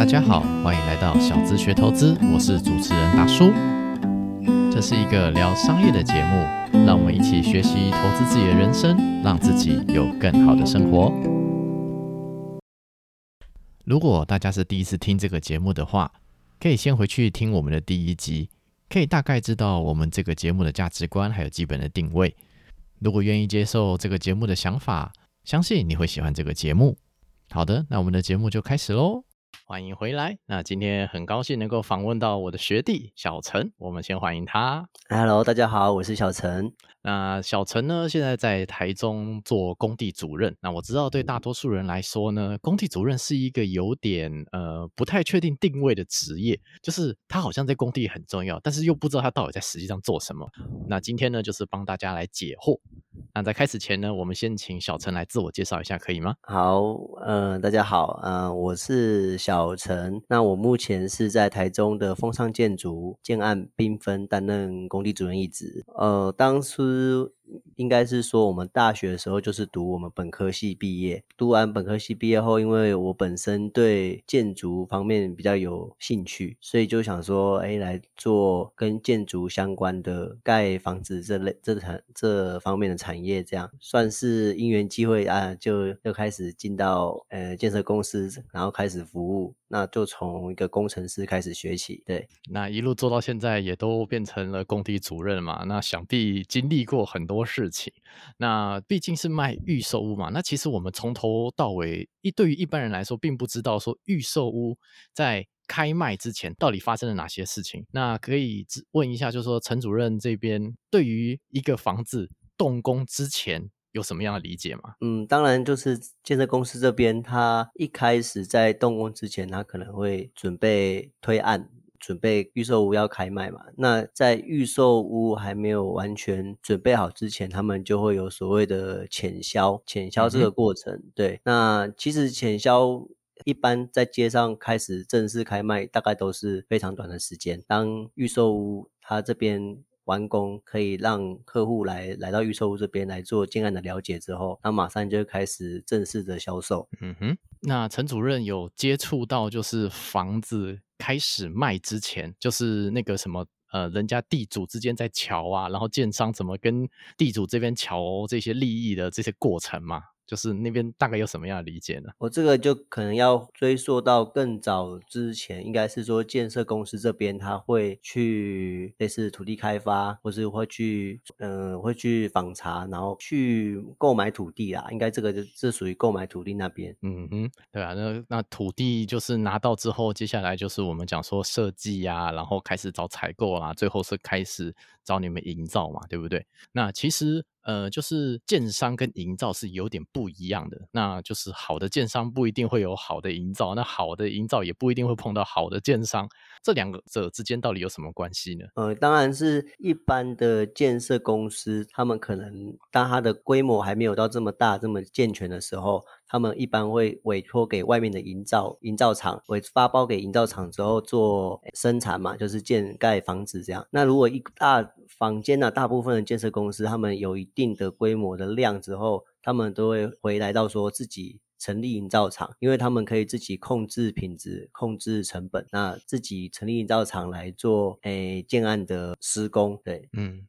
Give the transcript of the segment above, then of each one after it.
大家好，欢迎来到小资学投资，我是主持人大叔。这是一个聊商业的节目，让我们一起学习投资自己的人生，让自己有更好的生活。如果大家是第一次听这个节目的话，可以先回去听我们的第一集，可以大概知道我们这个节目的价值观还有基本的定位。如果愿意接受这个节目的想法，相信你会喜欢这个节目。好的，那我们的节目就开始喽。欢迎回来。那今天很高兴能够访问到我的学弟小陈，我们先欢迎他。Hello，大家好，我是小陈。那小陈呢，现在在台中做工地主任。那我知道，对大多数人来说呢，工地主任是一个有点呃不太确定定位的职业，就是他好像在工地很重要，但是又不知道他到底在实际上做什么。那今天呢，就是帮大家来解惑。那在开始前呢，我们先请小陈来自我介绍一下，可以吗？好，呃，大家好，呃，我是小陈。那我目前是在台中的风尚建筑建案缤纷担任工地主任一职。呃，当初应该是说我们大学的时候就是读我们本科系毕业，读完本科系毕业后，因为我本身对建筑方面比较有兴趣，所以就想说，哎，来做跟建筑相关的盖房子这类这产这方面的产业，这样。算是因缘机会啊，就就开始进到呃建设公司，然后开始服务，那就从一个工程师开始学起，对。那一路做到现在，也都变成了工地主任嘛。那想必经历过很多事情。那毕竟是卖预售屋嘛，那其实我们从头到尾，一对于一般人来说，并不知道说预售屋在开卖之前到底发生了哪些事情。那可以只问一下，就是说陈主任这边对于一个房子动工之前有什么样的理解吗？嗯，当然就是建设公司这边，他一开始在动工之前，他可能会准备推案，准备预售屋要开卖嘛。那在预售屋还没有完全准备好之前，他们就会有所谓的潜销，潜销这个过程。对，那其实潜销。一般在街上开始正式开卖，大概都是非常短的时间。当预售屋它这边完工，可以让客户来来到预售屋这边来做建案的了解之后，那马上就开始正式的销售。嗯哼，那陈主任有接触到就是房子开始卖之前，就是那个什么呃，人家地主之间在桥啊，然后建商怎么跟地主这边瞧这些利益的这些过程吗？就是那边大概有什么样的理解呢？我这个就可能要追溯到更早之前，应该是说建设公司这边他会去类似土地开发，或是会去嗯、呃、会去访查，然后去购买土地啦。应该这个就是属于购买土地那边。嗯哼，对啊，那那土地就是拿到之后，接下来就是我们讲说设计呀，然后开始找采购啦，最后是开始找你们营造嘛，对不对？那其实。呃，就是建商跟营造是有点不一样的，那就是好的建商不一定会有好的营造，那好的营造也不一定会碰到好的建商，这两个者之间到底有什么关系呢？呃，当然是一般的建设公司，他们可能当它的规模还没有到这么大、这么健全的时候，他们一般会委托给外面的营造营造厂，委发包给营造厂之后做生产嘛，就是建盖房子这样。那如果一大房间呢、啊，大部分的建设公司他们有一定的规模的量之后，他们都会回来到说自己成立营造厂，因为他们可以自己控制品质、控制成本，那自己成立营造厂来做诶建案的施工。对，嗯。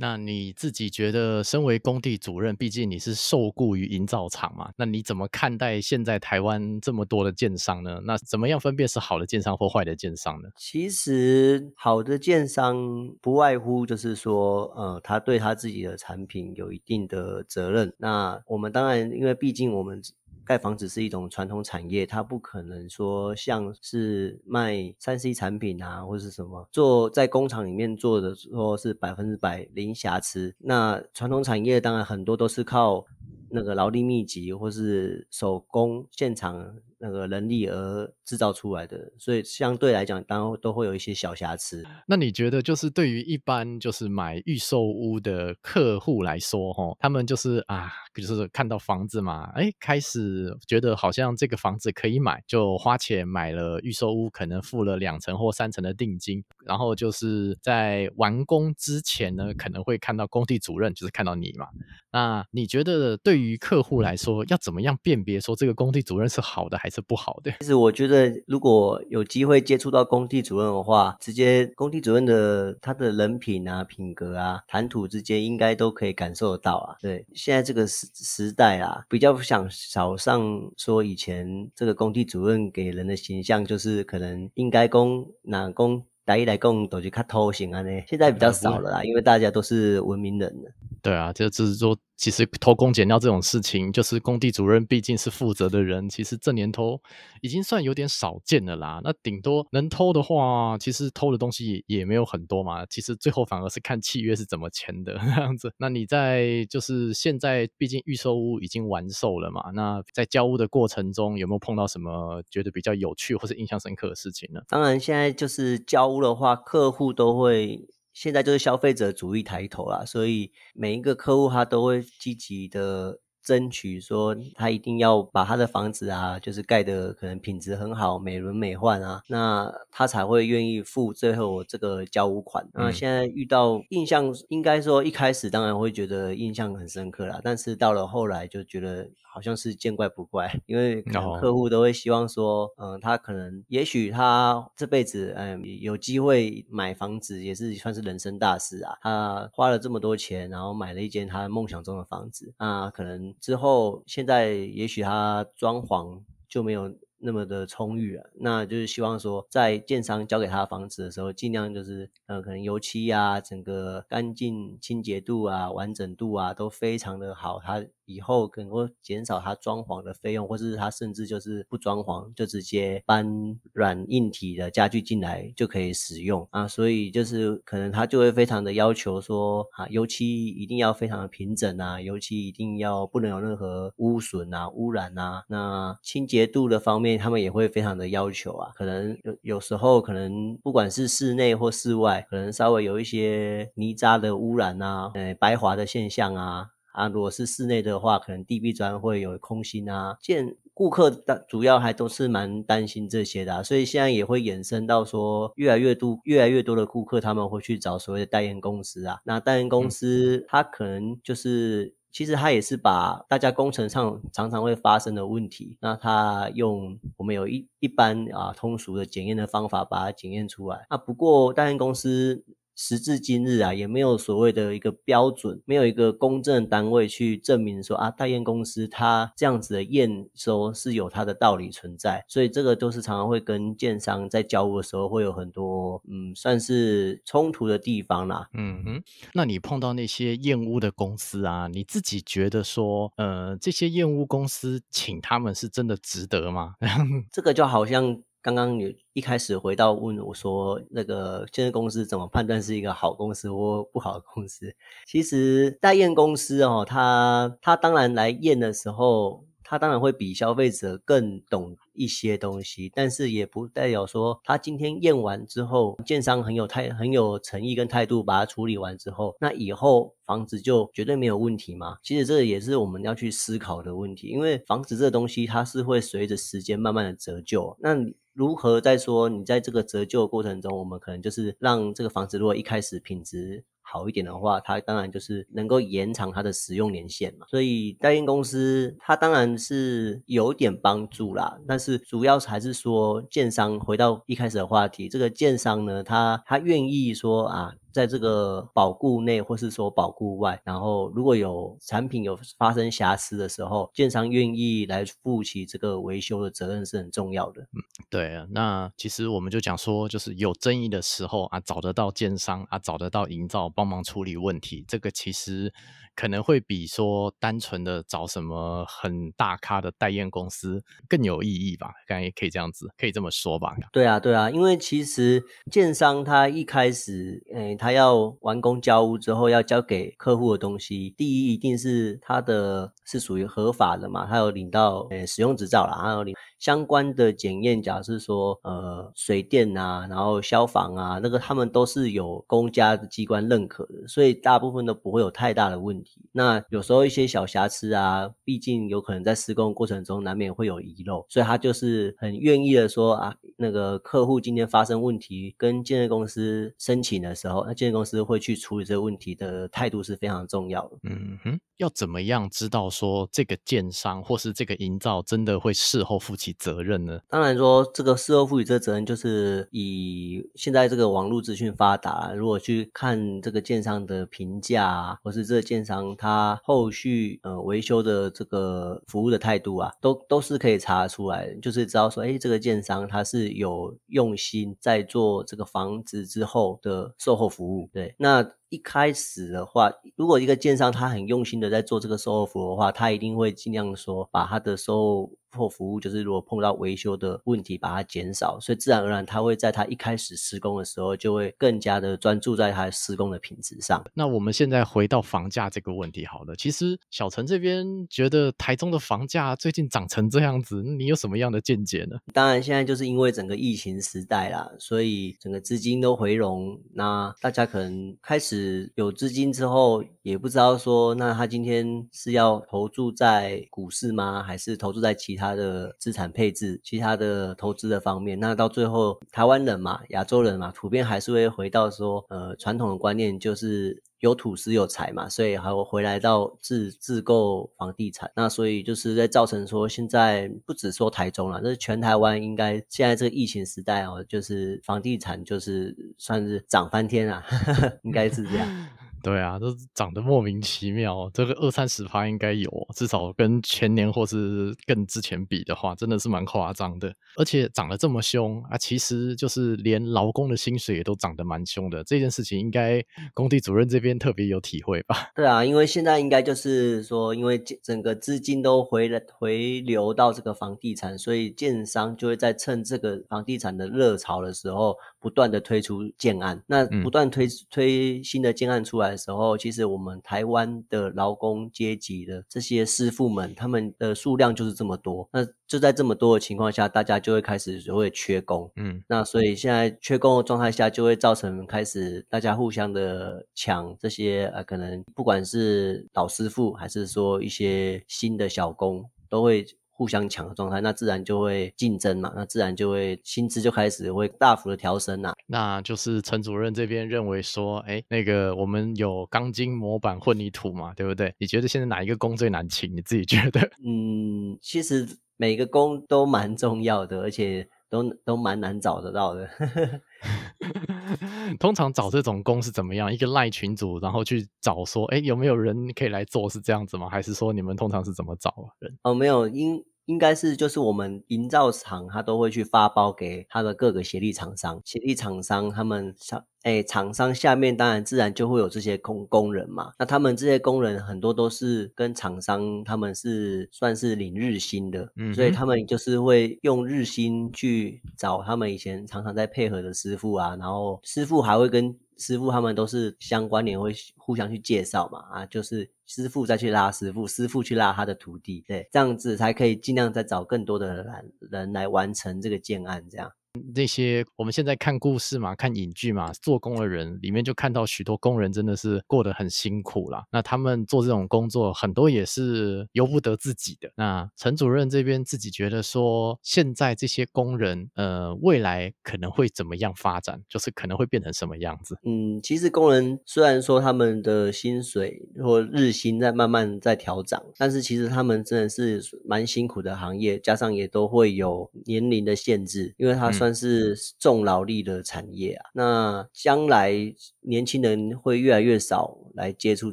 那你自己觉得，身为工地主任，毕竟你是受雇于营造厂嘛，那你怎么看待现在台湾这么多的建商呢？那怎么样分辨是好的建商或坏的建商呢？其实好的建商不外乎就是说，呃，他对他自己的产品有一定的责任。那我们当然，因为毕竟我们。盖房子是一种传统产业，它不可能说像是卖三 C 产品啊，或是什么做在工厂里面做的说是百分之百零瑕疵。那传统产业当然很多都是靠那个劳力密集或是手工现场那个人力而制造出来的，所以相对来讲，当然都会有一些小瑕疵。那你觉得，就是对于一般就是买预售屋的客户来说，哈，他们就是啊，就是看到房子嘛，哎，开始觉得好像这个房子可以买，就花钱买了预售屋，可能付了两成或三成的定金，然后就是在完工之前呢，可能会看到工地主任，就是看到你嘛。那你觉得对于客户来说，要怎么样辨别说这个工地主任是好的还还是不好的？其实我觉得，如果有机会接触到工地主任的话，直接工地主任的他的人品啊、品格啊、谈吐之间，应该都可以感受得到啊。对，现在这个时时代啊，比较想少上说以前这个工地主任给人的形象，就是可能应该工哪工。打一来共都去看偷型啊呢，现在比较少了啦，因为大家都是文明人了。对啊，就是说。其实偷工减料这种事情，就是工地主任毕竟是负责的人，其实这年头已经算有点少见了啦。那顶多能偷的话，其实偷的东西也没有很多嘛。其实最后反而是看契约是怎么签的 这样子。那你在就是现在，毕竟预售屋已经完售了嘛。那在交屋的过程中，有没有碰到什么觉得比较有趣或是印象深刻的事情呢？当然，现在就是交屋的话，客户都会。现在就是消费者主义抬头啦，所以每一个客户他都会积极的。争取说他一定要把他的房子啊，就是盖的可能品质很好，美轮美奂啊，那他才会愿意付最后这个交屋款。那现在遇到印象，应该说一开始当然会觉得印象很深刻啦，但是到了后来就觉得好像是见怪不怪，因为客户都会希望说，嗯，他可能也许他这辈子嗯有机会买房子也是算是人生大事啊，他花了这么多钱，然后买了一间他梦想中的房子，那可能。之后，现在也许他装潢就没有那么的充裕了，那就是希望说，在建商交给他房子的时候，尽量就是，呃，可能油漆啊，整个干净、清洁度啊、完整度啊，都非常的好，他。以后可能会减少他装潢的费用，或者是他甚至就是不装潢，就直接搬软硬体的家具进来就可以使用啊。所以就是可能他就会非常的要求说啊，油漆一定要非常的平整啊，油漆一定要不能有任何污损啊、污染啊。那清洁度的方面，他们也会非常的要求啊。可能有有时候可能不管是室内或室外，可能稍微有一些泥渣的污染啊，呃，白滑的现象啊。啊，如果是室内的话，可能地壁砖会有空心啊。见顾客的主要还都是蛮担心这些的，所以现在也会衍生到说，越来越多、越来越多的顾客他们会去找所谓的代言公司啊。那代言公司，他可能就是，其实他也是把大家工程上常常会发生的问题，那他用我们有一一般啊通俗的检验的方法把它检验出来。那，不过代验公司。时至今日啊，也没有所谓的一个标准，没有一个公正单位去证明说啊，代验公司它这样子的验收是有它的道理存在，所以这个都是常常会跟建商在交屋的时候会有很多嗯，算是冲突的地方啦。嗯哼，那你碰到那些验屋的公司啊，你自己觉得说，呃，这些验屋公司请他们是真的值得吗？这个就好像。刚刚你一开始回到问我说，那个建设公司怎么判断是一个好公司或不好的公司？其实代验公司哦，他他当然来验的时候，他当然会比消费者更懂一些东西，但是也不代表说他今天验完之后，建商很有态很有诚意跟态度把它处理完之后，那以后房子就绝对没有问题吗？其实这也是我们要去思考的问题，因为房子这东西它是会随着时间慢慢的折旧，那如何在说你在这个折旧过程中，我们可能就是让这个房子如果一开始品质好一点的话，它当然就是能够延长它的使用年限嘛。所以代验公司它当然是有点帮助啦，但是主要还是说建商回到一开始的话题，这个建商呢，他他愿意说啊。在这个保固内，或是说保固外，然后如果有产品有发生瑕疵的时候，建商愿意来负起这个维修的责任是很重要的。嗯，对啊。那其实我们就讲说，就是有争议的时候啊，找得到建商啊，找得到营造帮忙处理问题，这个其实。可能会比说单纯的找什么很大咖的代验公司更有意义吧？刚才可以这样子，可以这么说吧？对啊，对啊，因为其实建商他一开始，诶，他他要完工交屋之后要交给客户的东西，第一一定是他的是属于合法的嘛，他有领到诶使用执照了，还有领相关的检验，假是说呃水电啊，然后消防啊，那个他们都是有公家的机关认可的，所以大部分都不会有太大的问题。那有时候一些小瑕疵啊，毕竟有可能在施工过程中难免会有遗漏，所以他就是很愿意的说啊，那个客户今天发生问题跟建设公司申请的时候，那建设公司会去处理这个问题的态度是非常重要的。嗯哼，要怎么样知道说这个建商或是这个营造真的会事后负起责任呢？当然说这个事后负起这个责任，就是以现在这个网络资讯发达，如果去看这个建商的评价啊，或是这个建商他后续呃维修的这个服务的态度啊，都都是可以查得出来的，就是知道说，哎，这个建商他是有用心在做这个房子之后的售后服务。对，那一开始的话，如果一个建商他很用心的在做这个售后服务的话，他一定会尽量说把他的售后或服务，就是如果碰到维修的问题，把它减少，所以自然而然他会在他一开始施工的时候，就会更加的专注在他施工的品质上。那我们现在回到房价这个问题，好了，其实小陈这边觉得台中的房价最近涨成这样子，你有什么样的见解呢？当然，现在就是因为整个疫情时代啦，所以整个资金都回笼，那大家可能开始有资金之后，也不知道说，那他今天是要投注在股市吗，还是投注在其他的资产配置、其他的投资的方面？那到最后，台湾人嘛，亚洲人嘛，普遍还是会回到说，呃，传统的观念就是。有土石有财嘛，所以还会回来到自自购房地产，那所以就是在造成说，现在不止说台中了，这是全台湾应该现在这个疫情时代哦，就是房地产就是算是涨翻天啊，应该是这样。对啊，都涨得莫名其妙，这个二三十趴应该有，至少跟前年或是更之前比的话，真的是蛮夸张的。而且涨得这么凶啊，其实就是连劳工的薪水也都涨得蛮凶的。这件事情应该工地主任这边特别有体会吧？对啊，因为现在应该就是说，因为整个资金都回了回流到这个房地产，所以建商就会在趁这个房地产的热潮的时候，不断的推出建案。那不断推推新的建案出来。的时候，其实我们台湾的劳工阶级的这些师傅们，他们的数量就是这么多。那就在这么多的情况下，大家就会开始就会缺工。嗯，那所以现在缺工的状态下，就会造成开始大家互相的抢这些呃，可能不管是老师傅还是说一些新的小工，都会。互相抢的状态，那自然就会竞争嘛，那自然就会薪资就开始会大幅的调升呐。那就是陈主任这边认为说，哎，那个我们有钢筋模板混凝土嘛，对不对？你觉得现在哪一个工最难请？你自己觉得？嗯，其实每个工都蛮重要的，而且都都蛮难找得到的。通常找这种工是怎么样？一个赖群主，然后去找说，哎，有没有人可以来做？是这样子吗？还是说你们通常是怎么找人？哦，没有，因应该是就是我们营造厂，他都会去发包给他的各个协力厂商，协力厂商他们上。哎，厂商下面当然自然就会有这些工工人嘛。那他们这些工人很多都是跟厂商他们是算是领日薪的，嗯，所以他们就是会用日薪去找他们以前常常在配合的师傅啊，然后师傅还会跟师傅他们都是相关联，会互相去介绍嘛，啊，就是师傅再去拉师傅，师傅去拉他的徒弟，对，这样子才可以尽量再找更多的人来人来完成这个建案，这样。那些我们现在看故事嘛，看影剧嘛，做工的人里面就看到许多工人真的是过得很辛苦啦。那他们做这种工作，很多也是由不得自己的。那陈主任这边自己觉得说，现在这些工人，呃，未来可能会怎么样发展？就是可能会变成什么样子？嗯，其实工人虽然说他们的薪水或日薪在慢慢在调涨，但是其实他们真的是蛮辛苦的行业，加上也都会有年龄的限制，因为他算。是重劳力的产业啊，那将来年轻人会越来越少来接触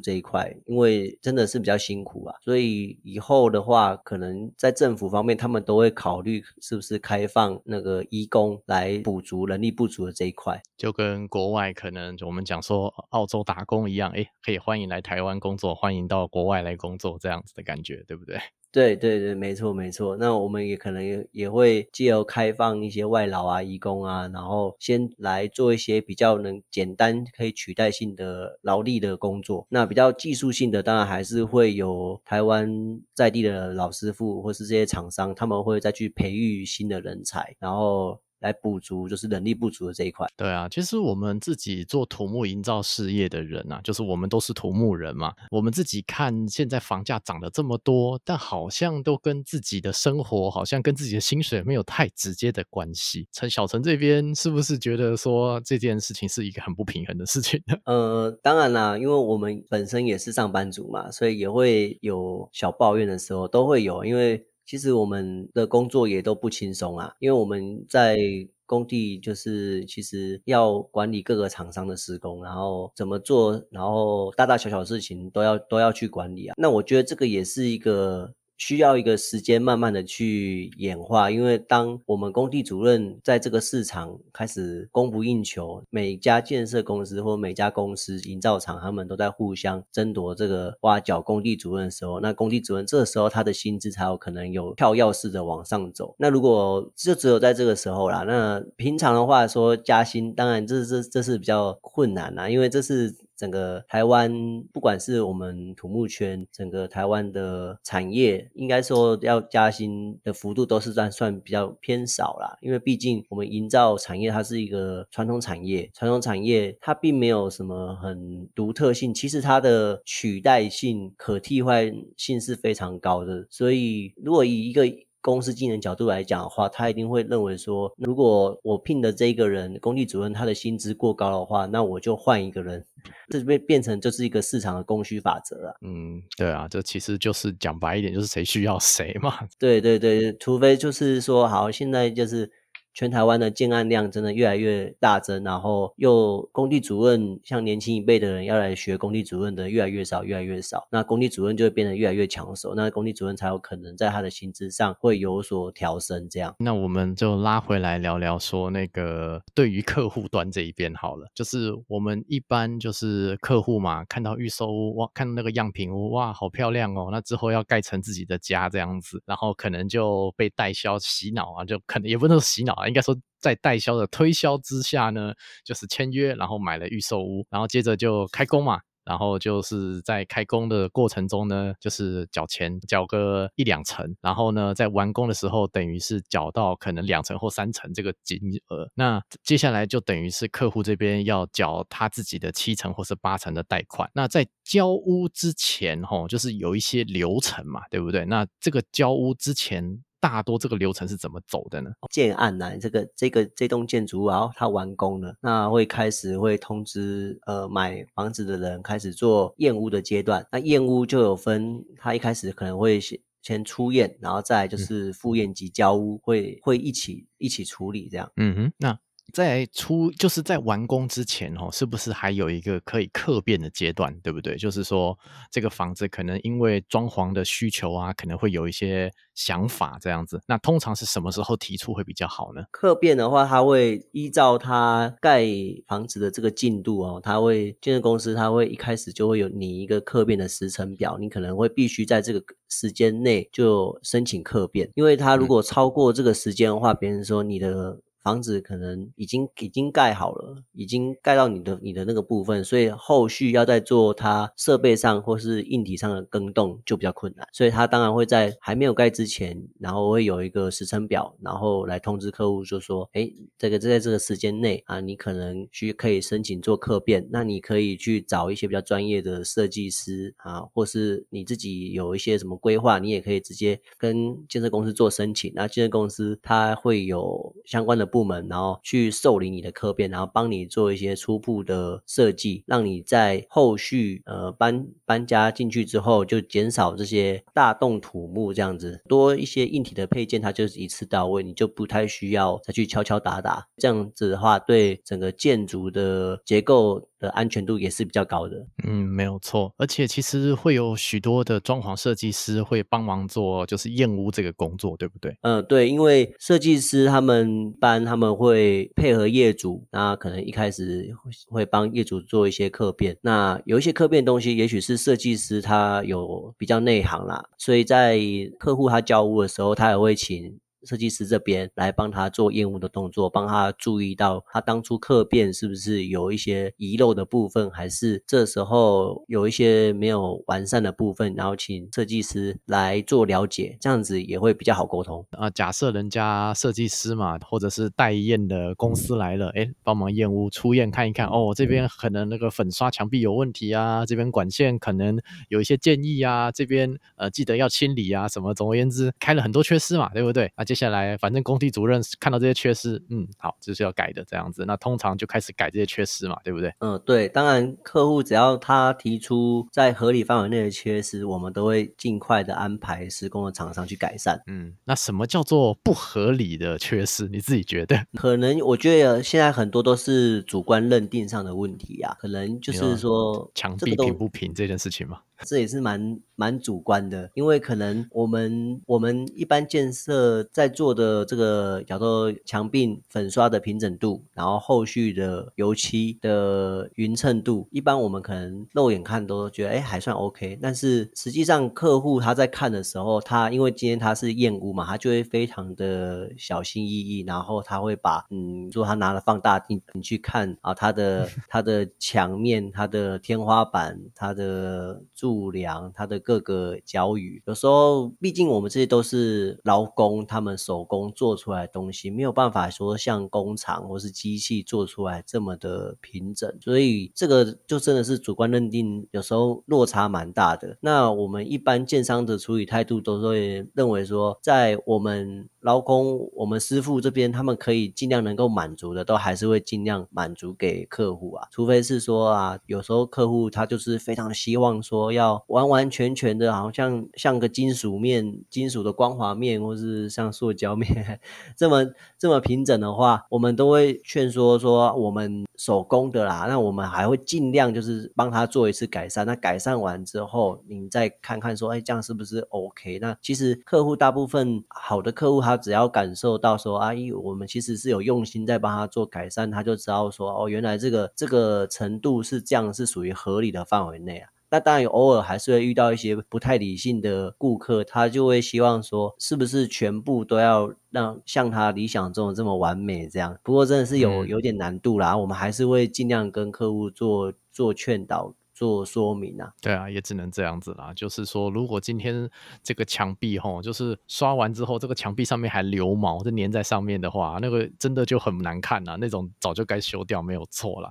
这一块，因为真的是比较辛苦啊。所以以后的话，可能在政府方面，他们都会考虑是不是开放那个义工来补足人力不足的这一块，就跟国外可能我们讲说澳洲打工一样，哎，可以欢迎来台湾工作，欢迎到国外来工作这样子的感觉，对不对？对对对，没错没错。那我们也可能也也会借由开放一些外劳啊、义工啊，然后先来做一些比较能简单可以取代性的劳力的工作。那比较技术性的，当然还是会有台湾在地的老师傅或是这些厂商，他们会再去培育新的人才，然后。来补足就是人力不足的这一块。对啊，其实我们自己做土木营造事业的人啊，就是我们都是土木人嘛。我们自己看现在房价涨了这么多，但好像都跟自己的生活，好像跟自己的薪水没有太直接的关系。陈小陈这边是不是觉得说这件事情是一个很不平衡的事情呢？呃，当然啦，因为我们本身也是上班族嘛，所以也会有小抱怨的时候，都会有。因为其实我们的工作也都不轻松啊，因为我们在工地就是其实要管理各个厂商的施工，然后怎么做，然后大大小小事情都要都要去管理啊。那我觉得这个也是一个。需要一个时间慢慢的去演化，因为当我们工地主任在这个市场开始供不应求，每家建设公司或每家公司营造厂他们都在互相争夺这个挖角工地主任的时候，那工地主任这时候他的薪资才有可能有跳跃式的往上走。那如果就只有在这个时候啦，那平常的话说加薪，当然这这这是比较困难啦，因为这是。整个台湾，不管是我们土木圈，整个台湾的产业，应该说要加薪的幅度都是算算比较偏少啦。因为毕竟我们营造产业它是一个传统产业，传统产业它并没有什么很独特性，其实它的取代性、可替换性是非常高的。所以，如果以一个公司经营角度来讲的话，他一定会认为说，如果我聘的这个人工地主任他的薪资过高的话，那我就换一个人，这变变成就是一个市场的供需法则了。嗯，对啊，这其实就是讲白一点，就是谁需要谁嘛。对对对，除非就是说，好，现在就是。全台湾的建案量真的越来越大增，然后又工地主任像年轻一辈的人要来学工地主任的越来越少，越来越少。那工地主任就会变得越来越抢手，那工地主任才有可能在他的薪资上会有所调升。这样，那我们就拉回来聊聊说那个对于客户端这一边好了，就是我们一般就是客户嘛，看到预售屋哇，看到那个样品屋哇，好漂亮哦，那之后要盖成自己的家这样子，然后可能就被代销洗脑啊，就可能也不能说洗脑。应该说，在代销的推销之下呢，就是签约，然后买了预售屋，然后接着就开工嘛。然后就是在开工的过程中呢，就是缴钱，缴个一两成，然后呢，在完工的时候，等于是缴到可能两成或三成这个金额。那接下来就等于是客户这边要缴他自己的七成或是八成的贷款。那在交屋之前，吼，就是有一些流程嘛，对不对？那这个交屋之前。大多这个流程是怎么走的呢？建案呢，这个这个这栋建筑然后它完工了，那会开始会通知呃买房子的人开始做验屋的阶段。那验屋就有分，他一开始可能会先先出验，然后再就是复验及交屋，会会一起一起处理这样。嗯哼，那。在出就是在完工之前哦，是不是还有一个可以客变的阶段，对不对？就是说这个房子可能因为装潢的需求啊，可能会有一些想法这样子。那通常是什么时候提出会比较好呢？客变的话，他会依照他盖房子的这个进度哦，他会建设公司他会一开始就会有你一个客变的时程表，你可能会必须在这个时间内就申请客变，因为他如果超过这个时间的话，别人说你的。房子可能已经已经盖好了，已经盖到你的你的那个部分，所以后续要再做它设备上或是硬体上的更动就比较困难。所以他当然会在还没有盖之前，然后会有一个时程表，然后来通知客户，就说：哎，这个在这个时间内啊，你可能需可以申请做客变，那你可以去找一些比较专业的设计师啊，或是你自己有一些什么规划，你也可以直接跟建设公司做申请。那建设公司它会有相关的。部门，然后去受理你的客变，然后帮你做一些初步的设计，让你在后续呃搬搬家进去之后，就减少这些大动土木这样子，多一些硬体的配件，它就是一次到位，你就不太需要再去敲敲打打，这样子的话，对整个建筑的结构。的安全度也是比较高的，嗯，没有错，而且其实会有许多的装潢设计师会帮忙做，就是验屋这个工作，对不对？嗯，对，因为设计师他们班他们会配合业主，那可能一开始会帮业主做一些客变，那有一些客变东西，也许是设计师他有比较内行啦，所以在客户他交屋的时候，他也会请。设计师这边来帮他做验屋的动作，帮他注意到他当初刻变是不是有一些遗漏的部分，还是这时候有一些没有完善的部分，然后请设计师来做了解，这样子也会比较好沟通啊。假设人家设计师嘛，或者是代验的公司来了，哎，帮忙验屋出验看一看，哦，这边可能那个粉刷墙壁有问题啊，这边管线可能有一些建议啊，这边呃记得要清理啊，什么，总而言之，开了很多缺失嘛，对不对？那接下来反正工地主任看到这些缺失，嗯，好，这是要改的这样子，那通常就开始改这些缺失嘛，对不对？嗯，对，当然客户只要他提出在合理范围内的缺失，我们都会尽快的安排施工的厂商去改善。嗯，那什么叫做不合理的缺失？你自己觉得？可能我觉得现在很多都是主观认定上的问题啊，可能就是说墙壁平不平这件事情嘛。这也是蛮蛮主观的，因为可能我们我们一般建设在做的这个，叫做墙壁粉刷的平整度，然后后续的油漆的匀称度，一般我们可能肉眼看都觉得哎还算 OK，但是实际上客户他在看的时候，他因为今天他是验屋嘛，他就会非常的小心翼翼，然后他会把嗯，如果他拿了放大镜你去看啊，他的他的墙面、他的天花板、他的。度量它的各个角宇，有时候毕竟我们这些都是劳工，他们手工做出来的东西，没有办法说像工厂或是机器做出来这么的平整，所以这个就真的是主观认定，有时候落差蛮大的。那我们一般建商的处理态度都会认为说，在我们劳工、我们师傅这边，他们可以尽量能够满足的，都还是会尽量满足给客户啊，除非是说啊，有时候客户他就是非常希望说。要完完全全的，好像像个金属面、金属的光滑面，或是像塑胶面 这么这么平整的话，我们都会劝说说，我们手工的啦，那我们还会尽量就是帮他做一次改善。那改善完之后，你再看看说，哎，这样是不是 OK？那其实客户大部分好的客户，他只要感受到说，阿姨，我们其实是有用心在帮他做改善，他就知道说，哦，原来这个这个程度是这样，是属于合理的范围内啊。那当然，偶尔还是会遇到一些不太理性的顾客，他就会希望说，是不是全部都要让像他理想中的这么完美这样？不过真的是有有点难度啦，我们还是会尽量跟客户做做劝导、做说明啊。对啊，也只能这样子啦。就是说，如果今天这个墙壁吼，就是刷完之后，这个墙壁上面还留毛，就粘在上面的话，那个真的就很难看了。那种早就该修掉，没有错了。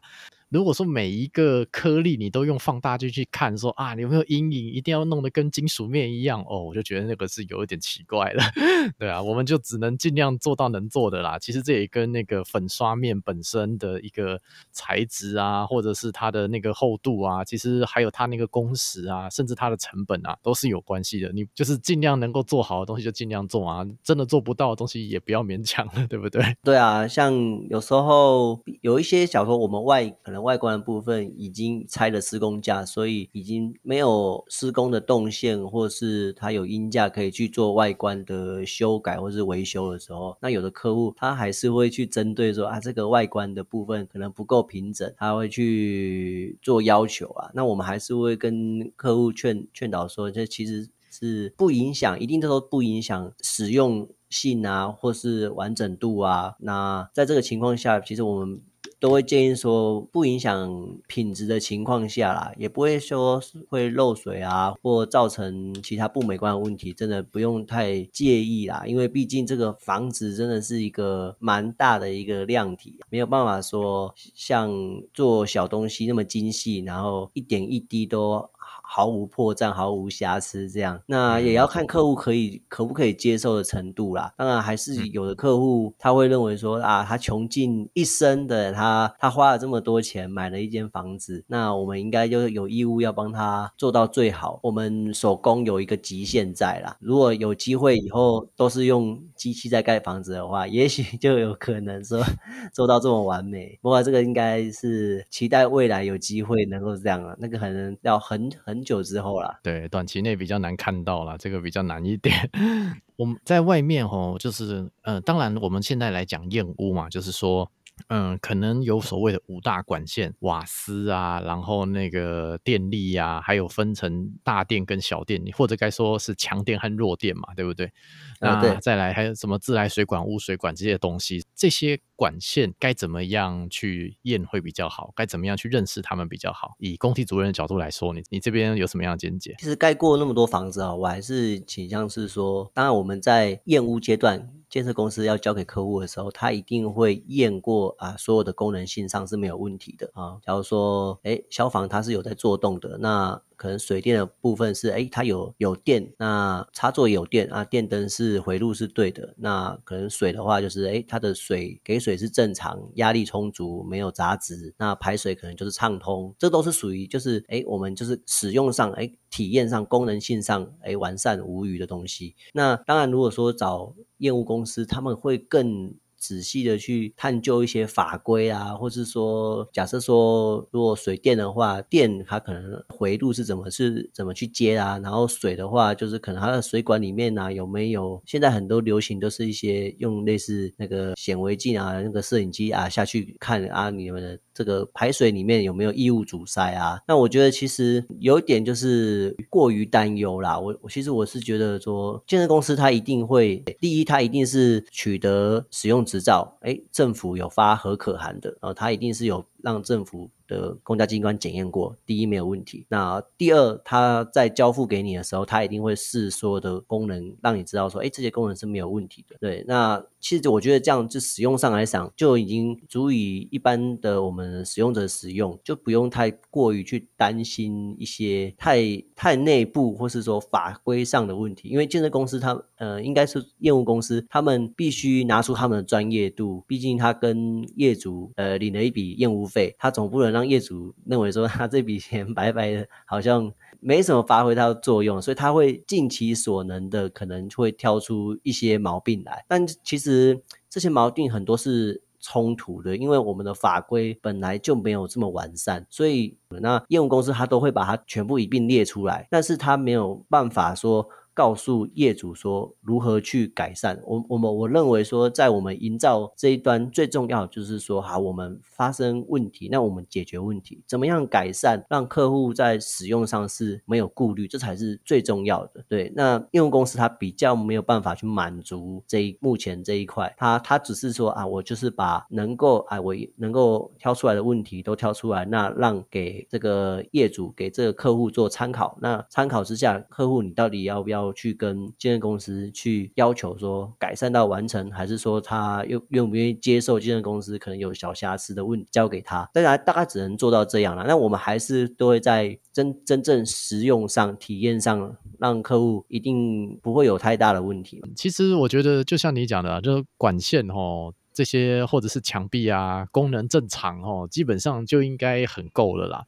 如果说每一个颗粒你都用放大镜去看，说啊，你有没有阴影？一定要弄得跟金属面一样哦，我就觉得那个是有一点奇怪了。对啊，我们就只能尽量做到能做的啦。其实这也跟那个粉刷面本身的一个材质啊，或者是它的那个厚度啊，其实还有它那个工时啊，甚至它的成本啊，都是有关系的。你就是尽量能够做好的东西就尽量做啊，真的做不到的东西也不要勉强了，对不对？对啊，像有时候有一些小说，我们外可能。外观的部分已经拆了施工架，所以已经没有施工的动线，或是它有阴架可以去做外观的修改或是维修的时候，那有的客户他还是会去针对说啊，这个外观的部分可能不够平整，他会去做要求啊。那我们还是会跟客户劝劝导说，这其实是不影响，一定都不影响使用性啊，或是完整度啊。那在这个情况下，其实我们。都会建议说，不影响品质的情况下啦，也不会说会漏水啊，或造成其他不美观的问题，真的不用太介意啦。因为毕竟这个房子真的是一个蛮大的一个量体，没有办法说像做小东西那么精细，然后一点一滴都。毫无破绽，毫无瑕疵，这样那也要看客户可以可不可以接受的程度啦。当然，还是有的客户他会认为说啊，他穷尽一生的他，他花了这么多钱买了一间房子，那我们应该就有义务要帮他做到最好。我们手工有一个极限在啦，如果有机会以后都是用机器在盖房子的话，也许就有可能说做到这么完美。不过这个应该是期待未来有机会能够这样了，那个可能要很很。很久之后啦，对，短期内比较难看到啦，这个比较难一点。我们在外面吼，就是，呃，当然我们现在来讲燕屋嘛，就是说。嗯，可能有所谓的五大管线，瓦斯啊，然后那个电力啊，还有分成大电跟小电，或者该说是强电和弱电嘛，对不对？那再来还有什么自来水管、污水管这些东西，这些管线该怎么样去验会比较好？该怎么样去认识他们比较好？以工地主任的角度来说，你你这边有什么样的见解？其实盖过那么多房子啊，我还是倾向是说，当然我们在验屋阶段。建设公司要交给客户的时候，他一定会验过啊，所有的功能性上是没有问题的啊。假如说，哎，消防它是有在做动的，那。可能水电的部分是，哎，它有有电，那插座有电啊，电灯是回路是对的。那可能水的话，就是，哎，它的水给水是正常，压力充足，没有杂质。那排水可能就是畅通，这都是属于就是，哎，我们就是使用上，哎，体验上，功能性上，哎，完善无余的东西。那当然，如果说找业务公司，他们会更。仔细的去探究一些法规啊，或是说，假设说，如果水电的话，电它可能回路是怎么是怎么去接啊？然后水的话，就是可能它的水管里面呢有没有？现在很多流行都是一些用类似那个显微镜啊，那个摄影机啊下去看啊，你们的。这个排水里面有没有异物阻塞啊？那我觉得其实有一点就是过于担忧啦。我我其实我是觉得说，建设公司它一定会第一，它一定是取得使用执照，哎，政府有发核可函的，然后它一定是有让政府。的公家机关检验过，第一没有问题。那第二，他在交付给你的时候，他一定会试所有的功能，让你知道说，哎，这些功能是没有问题的。对，那其实我觉得这样就使用上来讲，就已经足以一般的我们使用者使用，就不用太过于去担心一些太太内部或是说法规上的问题。因为建设公司它呃应该是业务公司，他们必须拿出他们的专业度，毕竟他跟业主呃领了一笔业务他总不能。让业主认为说他这笔钱白白的，好像没什么发挥它的作用，所以他会尽其所能的，可能会挑出一些毛病来。但其实这些毛病很多是冲突的，因为我们的法规本来就没有这么完善，所以那业务公司他都会把它全部一并列出来，但是他没有办法说。告诉业主说如何去改善。我我们我认为说，在我们营造这一端最重要就是说，好，我们发生问题，那我们解决问题，怎么样改善，让客户在使用上是没有顾虑，这才是最重要的。对，那应用公司它比较没有办法去满足这一目前这一块，它它只是说啊，我就是把能够啊，我能够挑出来的问题都挑出来，那让给这个业主给这个客户做参考。那参考之下，客户你到底要不要？去跟建设公司去要求说改善到完成，还是说他愿愿不愿意接受建设公司可能有小瑕疵的问交给他？当然大概只能做到这样了。那我们还是都会在真真正实用上、体验上，让客户一定不会有太大的问题。其实我觉得就像你讲的，就是管线哦这些或者是墙壁啊，功能正常哦，基本上就应该很够了啦。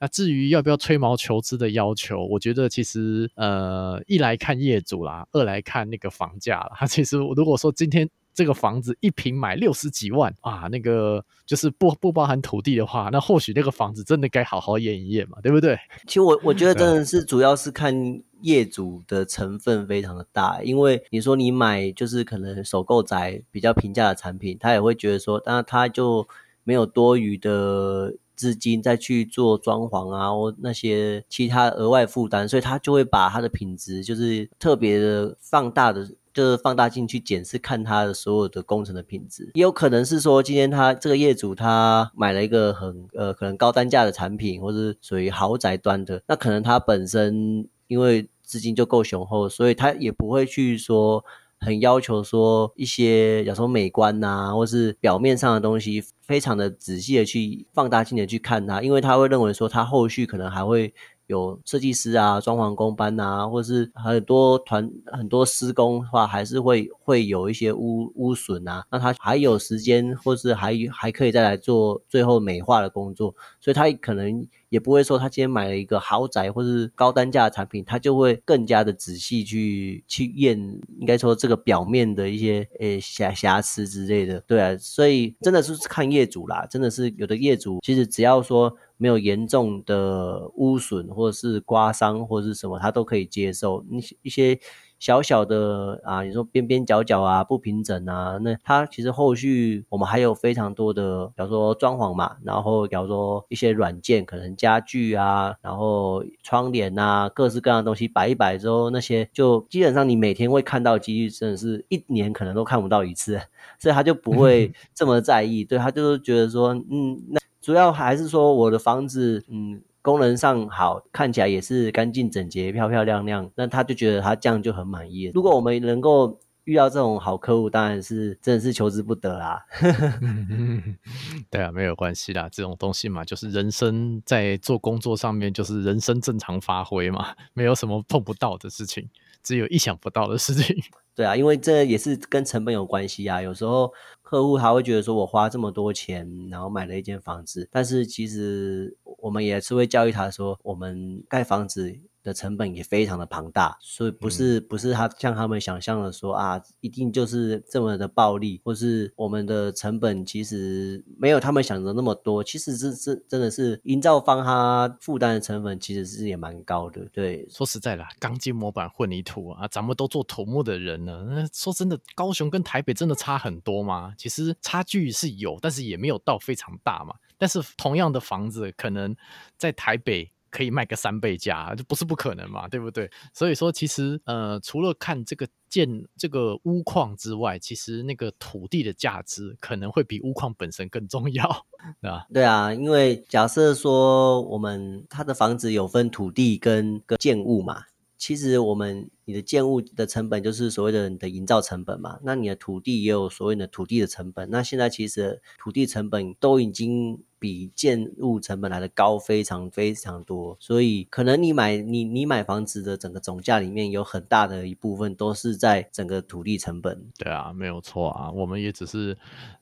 那至于要不要吹毛求疵的要求，我觉得其实呃，一来看业主啦，二来看那个房价啦。他 其实如果说今天这个房子一平买六十几万啊，那个就是不不包含土地的话，那或许那个房子真的该好好验一验嘛，对不对？其实我我觉得真的是主要是看业主的成分非常的大，因为你说你买就是可能首购宅比较平价的产品，他也会觉得说，那他就没有多余的。资金再去做装潢啊，或那些其他额外负担，所以他就会把他的品质就是特别的放大的，就是放大镜去检视看它的所有的工程的品质。也有可能是说，今天他这个业主他买了一个很呃可能高单价的产品，或是属于豪宅端的，那可能他本身因为资金就够雄厚，所以他也不会去说。很要求说一些，假如说美观呐，或是表面上的东西，非常的仔细的去放大镜的去看它，因为他会认为说，他后续可能还会有设计师啊、装潢工班呐，或是很多团很多施工的话，还是会会有一些污污损啊，那他还有时间，或是还还可以再来做最后美化的工作，所以他可能。也不会说他今天买了一个豪宅或是高单价的产品，他就会更加的仔细去去验，应该说这个表面的一些诶瑕瑕疵之类的，对啊，所以真的是看业主啦，真的是有的业主其实只要说没有严重的污损或者是刮伤或者是什么，他都可以接受。一些一些小小的啊，你说边边角角啊不平整啊，那它其实后续我们还有非常多的，比如说装潢嘛，然后比如说一些软件，可能家具啊，然后窗帘啊，各式各样的东西摆一摆之后，那些就基本上你每天会看到几率，真的是一年可能都看不到一次，所以他就不会 这么在意，对他就是觉得说，嗯，那主要还是说我的房子，嗯。功能上好，看起来也是干净整洁、漂漂亮亮，那他就觉得他这样就很满意。如果我们能够遇到这种好客户，当然是真的是求之不得啦。对啊，没有关系啦，这种东西嘛，就是人生在做工作上面，就是人生正常发挥嘛，没有什么碰不到的事情，只有意想不到的事情。对啊，因为这也是跟成本有关系啊。有时候客户他会觉得说，我花这么多钱，然后买了一间房子，但是其实我们也是会教育他说，我们盖房子。的成本也非常的庞大，所以不是不是他像他们想象的说啊，一定就是这么的暴利，或是我们的成本其实没有他们想的那么多。其实是是真的是营造方他负担的成本其实是也蛮高的。对，说实在的，钢筋模板混凝土啊，咱们都做土木的人呢，那说真的，高雄跟台北真的差很多吗？其实差距是有，但是也没有到非常大嘛。但是同样的房子，可能在台北。可以卖个三倍价，就不是不可能嘛，对不对？所以说，其实呃，除了看这个建这个屋况之外，其实那个土地的价值可能会比屋况本身更重要，对吧？对啊，因为假设说我们他的房子有分土地跟跟建物嘛，其实我们你的建物的成本就是所谓的你的营造成本嘛，那你的土地也有所谓的土地的成本，那现在其实土地成本都已经。比建物成本来的高非常非常多，所以可能你买你你买房子的整个总价里面有很大的一部分都是在整个土地成本。对啊，没有错啊，我们也只是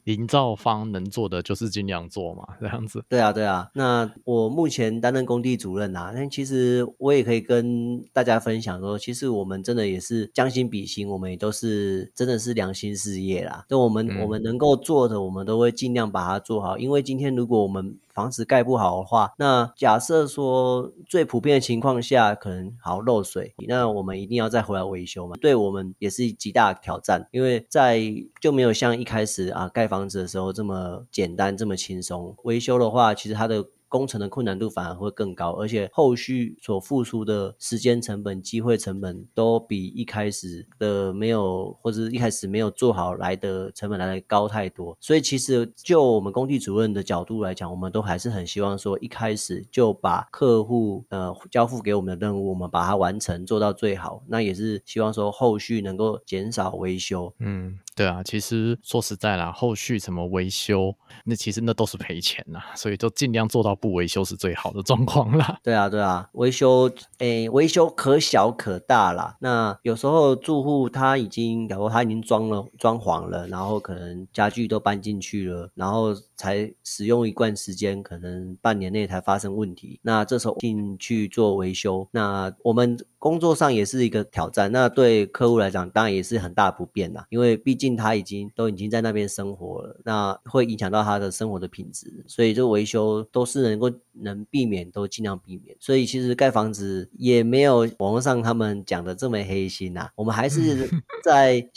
营造方能做的就是尽量做嘛，这样子。对啊，对啊。那我目前担任工地主任啊，但其实我也可以跟大家分享说，其实我们真的也是将心比心，我们也都是真的是良心事业啦。就我们我们能够做的，我们都会尽量把它做好，因为今天如果我们房子盖不好的话，那假设说最普遍的情况下，可能好漏水，那我们一定要再回来维修嘛？对我们也是极大挑战，因为在就没有像一开始啊盖房子的时候这么简单这么轻松。维修的话，其实它的。工程的困难度反而会更高，而且后续所付出的时间成本、机会成本都比一开始的没有或者一开始没有做好来的成本来的高太多。所以其实就我们工地主任的角度来讲，我们都还是很希望说一开始就把客户呃交付给我们的任务，我们把它完成做到最好。那也是希望说后续能够减少维修。嗯，对啊，其实说实在啦，后续什么维修，那其实那都是赔钱呐，所以就尽量做到。不维修是最好的状况啦。对啊，对啊，维修诶，维修可小可大啦。那有时候住户他已经，假如他已经装了装潢了，然后可能家具都搬进去了，然后才使用一段时间，可能半年内才发生问题。那这时候进去做维修，那我们。工作上也是一个挑战，那对客户来讲当然也是很大不便啦，因为毕竟他已经都已经在那边生活了，那会影响到他的生活的品质，所以这维修都是能够能避免都尽量避免。所以其实盖房子也没有网络上他们讲的这么黑心呐，我们还是 在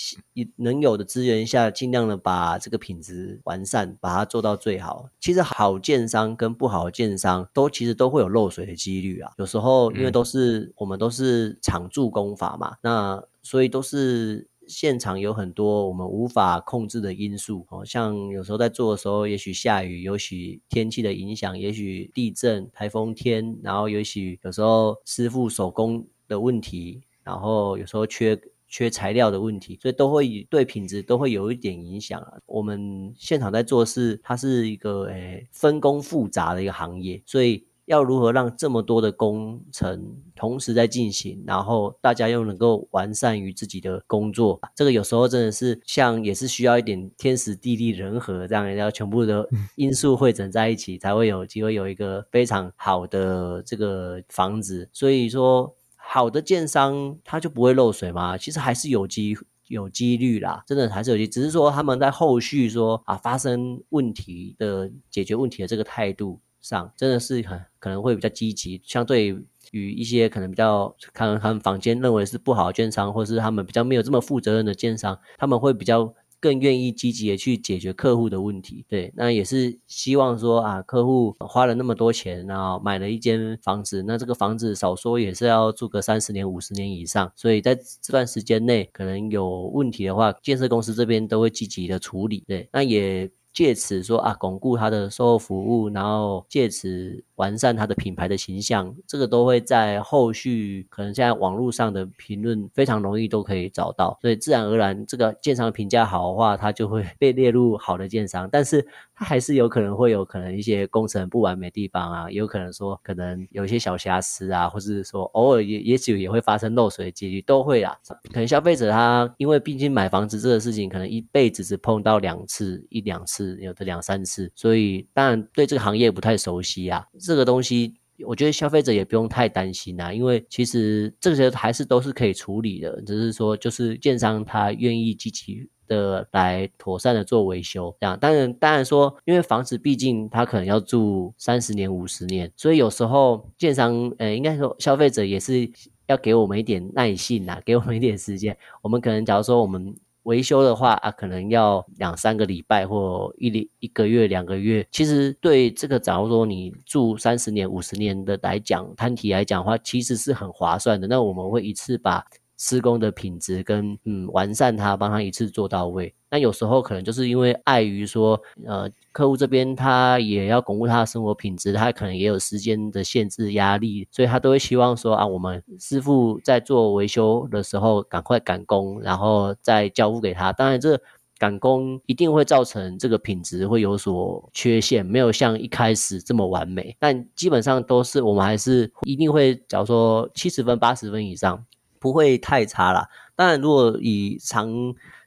能有的资源下尽量的把这个品质完善，把它做到最好。其实好建商跟不好建商都其实都会有漏水的几率啊，有时候因为都是我们都是。是场助工法嘛？那所以都是现场有很多我们无法控制的因素哦，像有时候在做的时候，也许下雨，也许天气的影响，也许地震、台风天，然后也许有时候师傅手工的问题，然后有时候缺缺材料的问题，所以都会对品质都会有一点影响啊。我们现场在做事，它是一个诶分工复杂的一个行业，所以。要如何让这么多的工程同时在进行，然后大家又能够完善于自己的工作？这个有时候真的是像也是需要一点天时地利人和这样，要全部的因素汇整在一起，才会有机会有一个非常好的这个房子。所以说，好的建商他就不会漏水吗？其实还是有机有几率啦，真的还是有机，只是说他们在后续说啊发生问题的解决问题的这个态度。上真的是很可能会比较积极，相对与一些可能比较看他们坊间认为是不好的券商，或是他们比较没有这么负责任的券商，他们会比较。更愿意积极的去解决客户的问题，对，那也是希望说啊，客户花了那么多钱，然后买了一间房子，那这个房子少说也是要住个三十年、五十年以上，所以在这段时间内可能有问题的话，建设公司这边都会积极的处理，对，那也借此说啊，巩固他的售后服务，然后借此。完善它的品牌的形象，这个都会在后续可能现在网络上的评论非常容易都可以找到，所以自然而然这个建商评价好的话，它就会 被列入好的建商。但是它还是有可能会有可能一些工程不完美地方啊，有可能说可能有一些小瑕疵啊，或是说偶尔也也许也会发生漏水的几率都会啊。可能消费者他因为毕竟买房子这个事情，可能一辈子只碰到两次一两次，有的两三次，所以当然对这个行业不太熟悉啊。这个东西，我觉得消费者也不用太担心啊，因为其实这些还是都是可以处理的，只是说就是建商他愿意积极的来妥善的做维修，这样。当然，当然说，因为房子毕竟他可能要住三十年、五十年，所以有时候建商，呃，应该说消费者也是要给我们一点耐性呐，给我们一点时间。我们可能假如说我们。维修的话啊，可能要两三个礼拜或一一一个月、两个月。其实对这个，假如说你住三十年、五十年的来讲，摊体来讲的话，其实是很划算的。那我们会一次把。施工的品质跟嗯完善它，帮它一次做到位。那有时候可能就是因为碍于说，呃，客户这边他也要巩固他的生活品质，他可能也有时间的限制压力，所以他都会希望说啊，我们师傅在做维修的时候赶快赶工，然后再交付给他。当然，这赶工一定会造成这个品质会有所缺陷，没有像一开始这么完美。但基本上都是我们还是一定会，假如说七十分、八十分以上。不会太差啦。当然，如果以长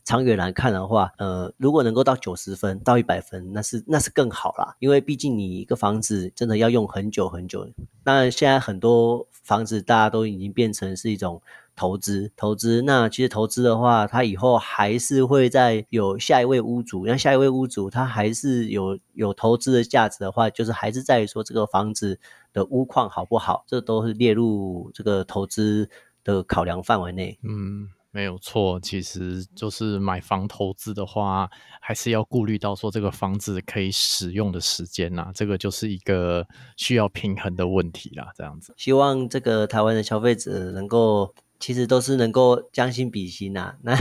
长远来看的话，呃，如果能够到九十分到一百分，那是那是更好啦。因为毕竟你一个房子真的要用很久很久。那，现在很多房子大家都已经变成是一种投资，投资。那其实投资的话，它以后还是会在有下一位屋主，那下一位屋主他还是有有投资的价值的话，就是还是在于说这个房子的屋况好不好，这都是列入这个投资。的考量范围内，嗯，没有错。其实就是买房投资的话，还是要顾虑到说这个房子可以使用的时间呐，这个就是一个需要平衡的问题啦。这样子，希望这个台湾的消费者能够。其实都是能够将心比心呐，那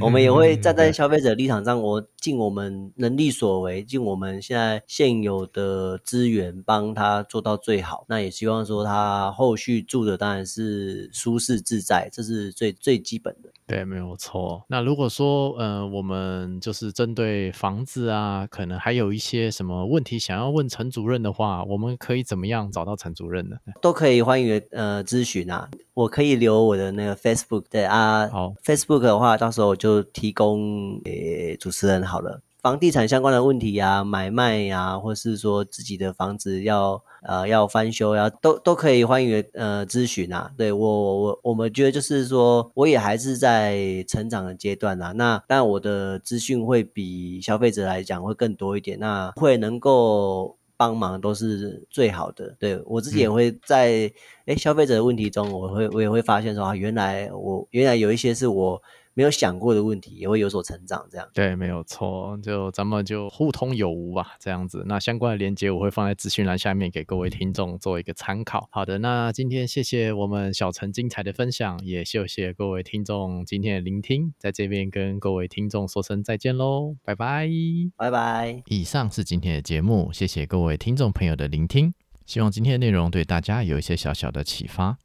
我们也会站在消费者立场上，我尽我们能力所为，尽我们现在现有的资源帮他做到最好。那也希望说他后续住的当然是舒适自在，这是最最基本的。对，没有错。那如果说，呃，我们就是针对房子啊，可能还有一些什么问题想要问陈主任的话，我们可以怎么样找到陈主任呢？都可以欢迎呃咨询啊，我可以留我的那个 Facebook 对啊，好，Facebook 的话，到时候我就提供给主持人好了。房地产相关的问题呀，买卖呀，或是说自己的房子要呃要翻修呀，都都可以欢迎呃咨询啊。对我我我们觉得就是说，我也还是在成长的阶段啊。那但我的资讯会比消费者来讲会更多一点，那会能够帮忙都是最好的。对我自己也会在哎消费者的问题中，我会我也会发现说啊，原来我原来有一些是我。没有想过的问题也会有所成长，这样对，没有错，就咱们就互通有无吧，这样子。那相关的连接我会放在资讯栏下面给各位听众做一个参考。好的，那今天谢谢我们小陈精彩的分享，也谢谢各位听众今天的聆听，在这边跟各位听众说声再见喽，拜拜，拜拜。以上是今天的节目，谢谢各位听众朋友的聆听，希望今天的内容对大家有一些小小的启发。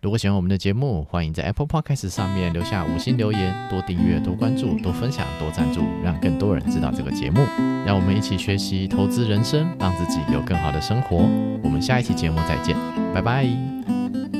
如果喜欢我们的节目，欢迎在 Apple Podcast 上面留下五星留言，多订阅、多关注、多分享、多赞助，让更多人知道这个节目。让我们一起学习投资人生，让自己有更好的生活。我们下一期节目再见，拜拜。